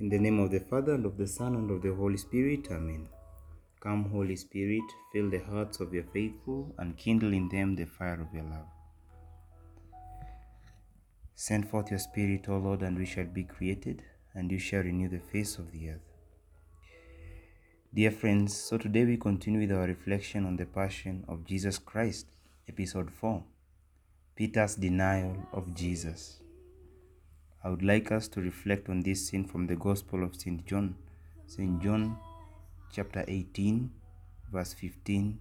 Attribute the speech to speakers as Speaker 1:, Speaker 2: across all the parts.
Speaker 1: In the name of the Father, and of the Son, and of the Holy Spirit. Amen. Come, Holy Spirit, fill the hearts of your faithful, and kindle in them the fire of your love. Send forth your Spirit, O Lord, and we shall be created, and you shall renew the face of the earth. Dear friends, so today we continue with our reflection on the Passion of Jesus Christ, Episode 4 Peter's Denial of Jesus. I would like us to reflect on this scene from the Gospel of St. John, St. John chapter 18, verse 15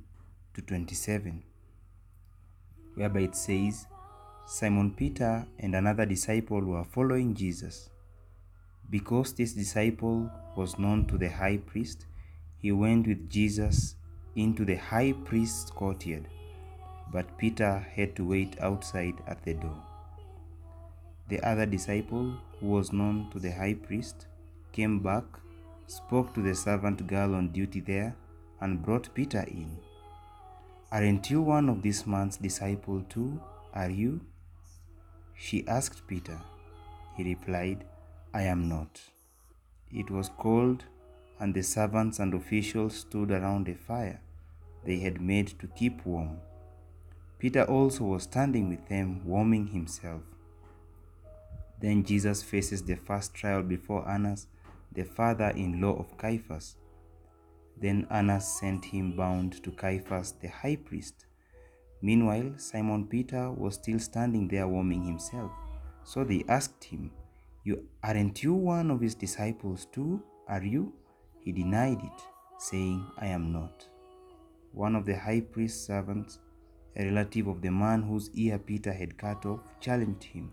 Speaker 1: to 27, whereby it says, Simon Peter and another disciple were following Jesus. Because this disciple was known to the high priest, he went with Jesus into the high priest's courtyard, but Peter had to wait outside at the door. The other disciple, who was known to the high priest, came back, spoke to the servant girl on duty there, and brought Peter in. Aren't you one of this man's disciples too? Are you? She asked Peter. He replied, I am not. It was cold, and the servants and officials stood around a fire they had made to keep warm. Peter also was standing with them, warming himself. Then Jesus faces the first trial before Annas, the father in law of Caiaphas. Then Annas sent him bound to Caiaphas the high priest. Meanwhile, Simon Peter was still standing there warming himself. So they asked him, You aren't you one of his disciples too? Are you? He denied it, saying, I am not. One of the high priest's servants, a relative of the man whose ear Peter had cut off, challenged him.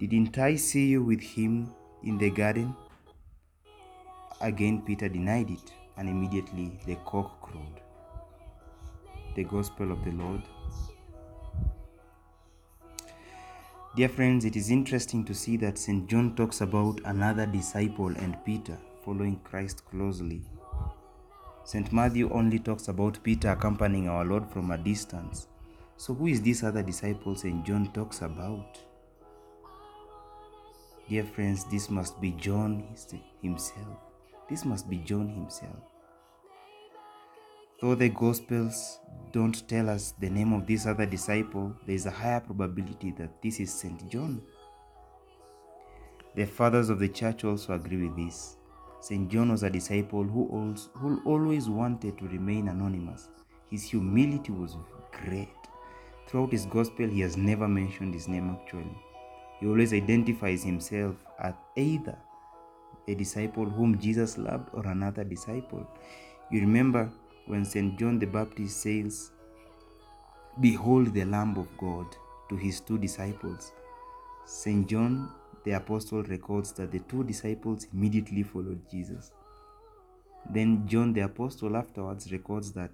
Speaker 1: Didn't I see you with him in the garden? Again, Peter denied it, and immediately the cock crowed. The Gospel of the Lord. Dear friends, it is interesting to see that St. John talks about another disciple and Peter following Christ closely. St. Matthew only talks about Peter accompanying our Lord from a distance. So, who is this other disciple St. John talks about? Dear friends, this must be John himself. This must be John himself. Though the Gospels don't tell us the name of this other disciple, there is a higher probability that this is St. John. The fathers of the church also agree with this. St. John was a disciple who, who always wanted to remain anonymous. His humility was great. Throughout his gospel, he has never mentioned his name actually. He always identifies himself as either a disciple whom Jesus loved or another disciple. You remember when St. John the Baptist says, Behold the Lamb of God to his two disciples. St. John the Apostle records that the two disciples immediately followed Jesus. Then John the Apostle afterwards records that,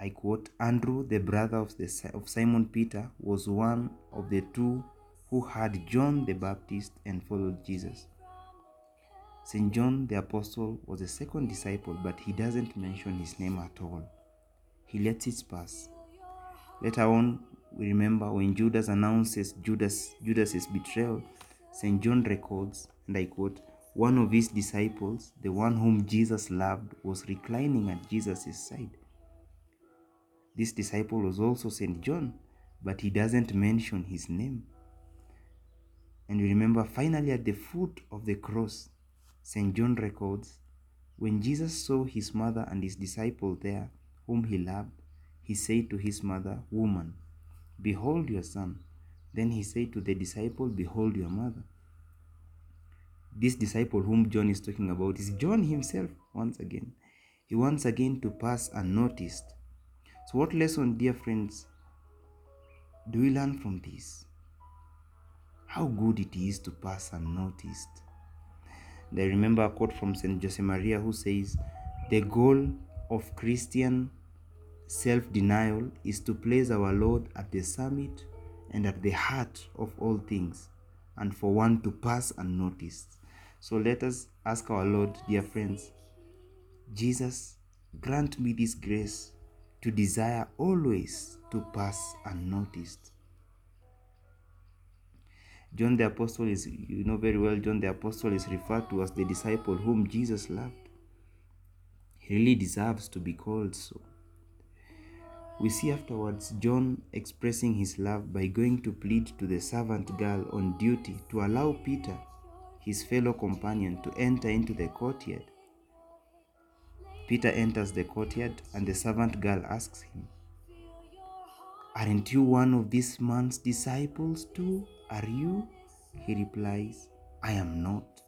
Speaker 1: I quote, Andrew, the brother of, the, of Simon Peter, was one of the two who had John the Baptist and followed Jesus. St. John the Apostle was the second disciple, but he doesn't mention his name at all. He lets it pass. Later on, we remember when Judas announces Judas Judas's betrayal, St. John records, and I quote, one of his disciples, the one whom Jesus loved, was reclining at Jesus' side. This disciple was also St. John, but he doesn't mention his name. And remember finally at the foot of the cross, St. John records, when Jesus saw his mother and his disciple there, whom he loved, he said to his mother, Woman, behold your son. Then he said to the disciple, Behold your mother. This disciple whom John is talking about is John himself, once again. He once again to pass unnoticed. So, what lesson, dear friends, do we learn from this? How good it is to pass unnoticed. And I remember a quote from St. Josemaria who says, The goal of Christian self denial is to place our Lord at the summit and at the heart of all things, and for one to pass unnoticed. So let us ask our Lord, dear friends, Jesus, grant me this grace to desire always to pass unnoticed. John the Apostle is, you know very well, John the Apostle is referred to as the disciple whom Jesus loved. He really deserves to be called so. We see afterwards John expressing his love by going to plead to the servant girl on duty to allow Peter, his fellow companion, to enter into the courtyard. Peter enters the courtyard and the servant girl asks him, Aren't you one of this man's disciples too? Are you? He replies, I am not.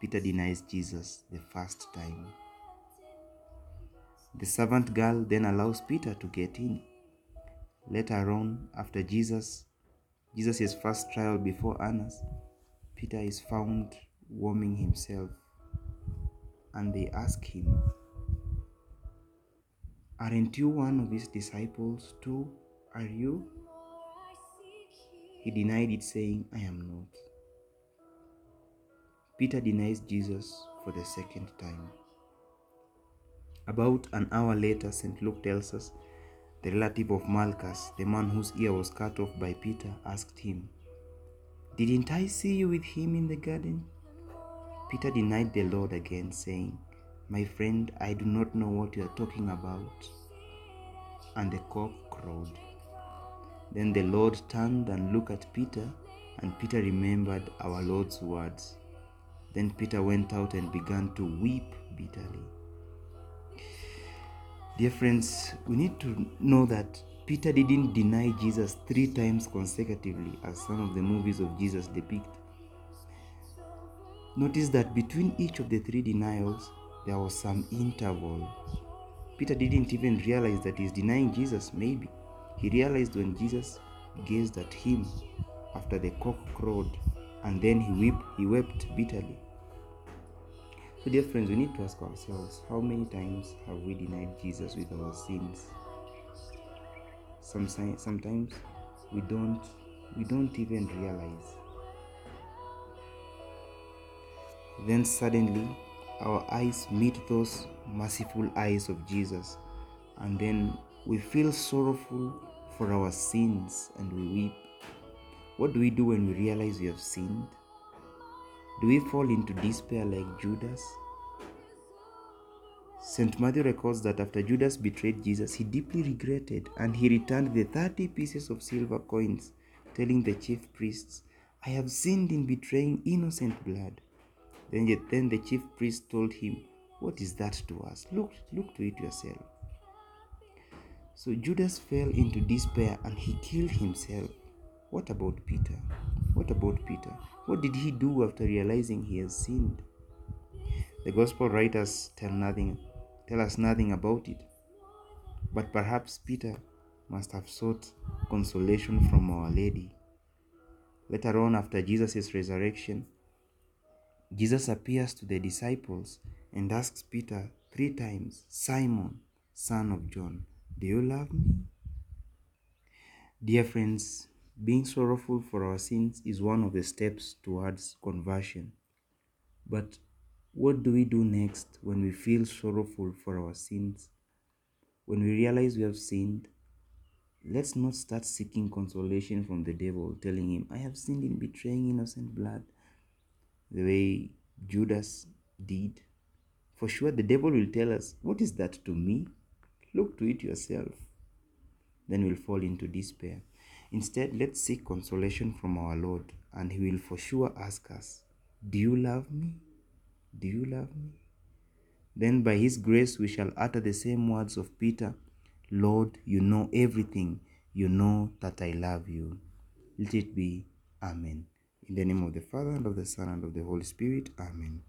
Speaker 1: Peter denies Jesus the first time. The servant girl then allows Peter to get in. Later on, after Jesus, Jesus' first trial before Annas, Peter is found warming himself and they ask him, Aren't you one of his disciples too? Are you? He denied it, saying, I am not. Peter denies Jesus for the second time. About an hour later, St. Luke tells us the relative of Malchus, the man whose ear was cut off by Peter, asked him, Didn't I see you with him in the garden? Peter denied the Lord again, saying, My friend, I do not know what you are talking about. And the cock crowed. Then the Lord turned and looked at Peter, and Peter remembered our Lord's words. Then Peter went out and began to weep bitterly. Dear friends, we need to know that Peter didn't deny Jesus three times consecutively, as some of the movies of Jesus depict. Notice that between each of the three denials, there was some interval. Peter didn't even realize that he's denying Jesus, maybe. He realized when Jesus gazed at him after the cock crowed, and then he wept, he wept bitterly. So, dear friends, we need to ask ourselves how many times have we denied Jesus with our sins? Sometimes we don't we don't even realize. Then suddenly our eyes meet those merciful eyes of Jesus, and then we feel sorrowful for our sins and we weep. What do we do when we realize we have sinned? Do we fall into despair like Judas? St. Matthew records that after Judas betrayed Jesus, he deeply regretted and he returned the 30 pieces of silver coins, telling the chief priests, I have sinned in betraying innocent blood. Then, then the chief priest told him, What is that to us? Look, look to it yourself. So Judas fell into despair and he killed himself. What about Peter? What about Peter? What did he do after realizing he has sinned? The gospel writers tell nothing tell us nothing about it. But perhaps Peter must have sought consolation from Our Lady. Later on, after Jesus' resurrection, Jesus appears to the disciples and asks Peter three times, Simon, son of John, do you love me? Dear friends, being sorrowful for our sins is one of the steps towards conversion. But what do we do next when we feel sorrowful for our sins? When we realize we have sinned, let's not start seeking consolation from the devil, telling him, I have sinned in betraying innocent blood the way Judas did. For sure, the devil will tell us, What is that to me? Look to it yourself. Then we'll fall into despair. Instead, let's seek consolation from our Lord, and He will for sure ask us, Do you love me? Do you love me? Then by His grace we shall utter the same words of Peter Lord, you know everything. You know that I love you. Let it be. Amen. In the name of the Father, and of the Son, and of the Holy Spirit. Amen.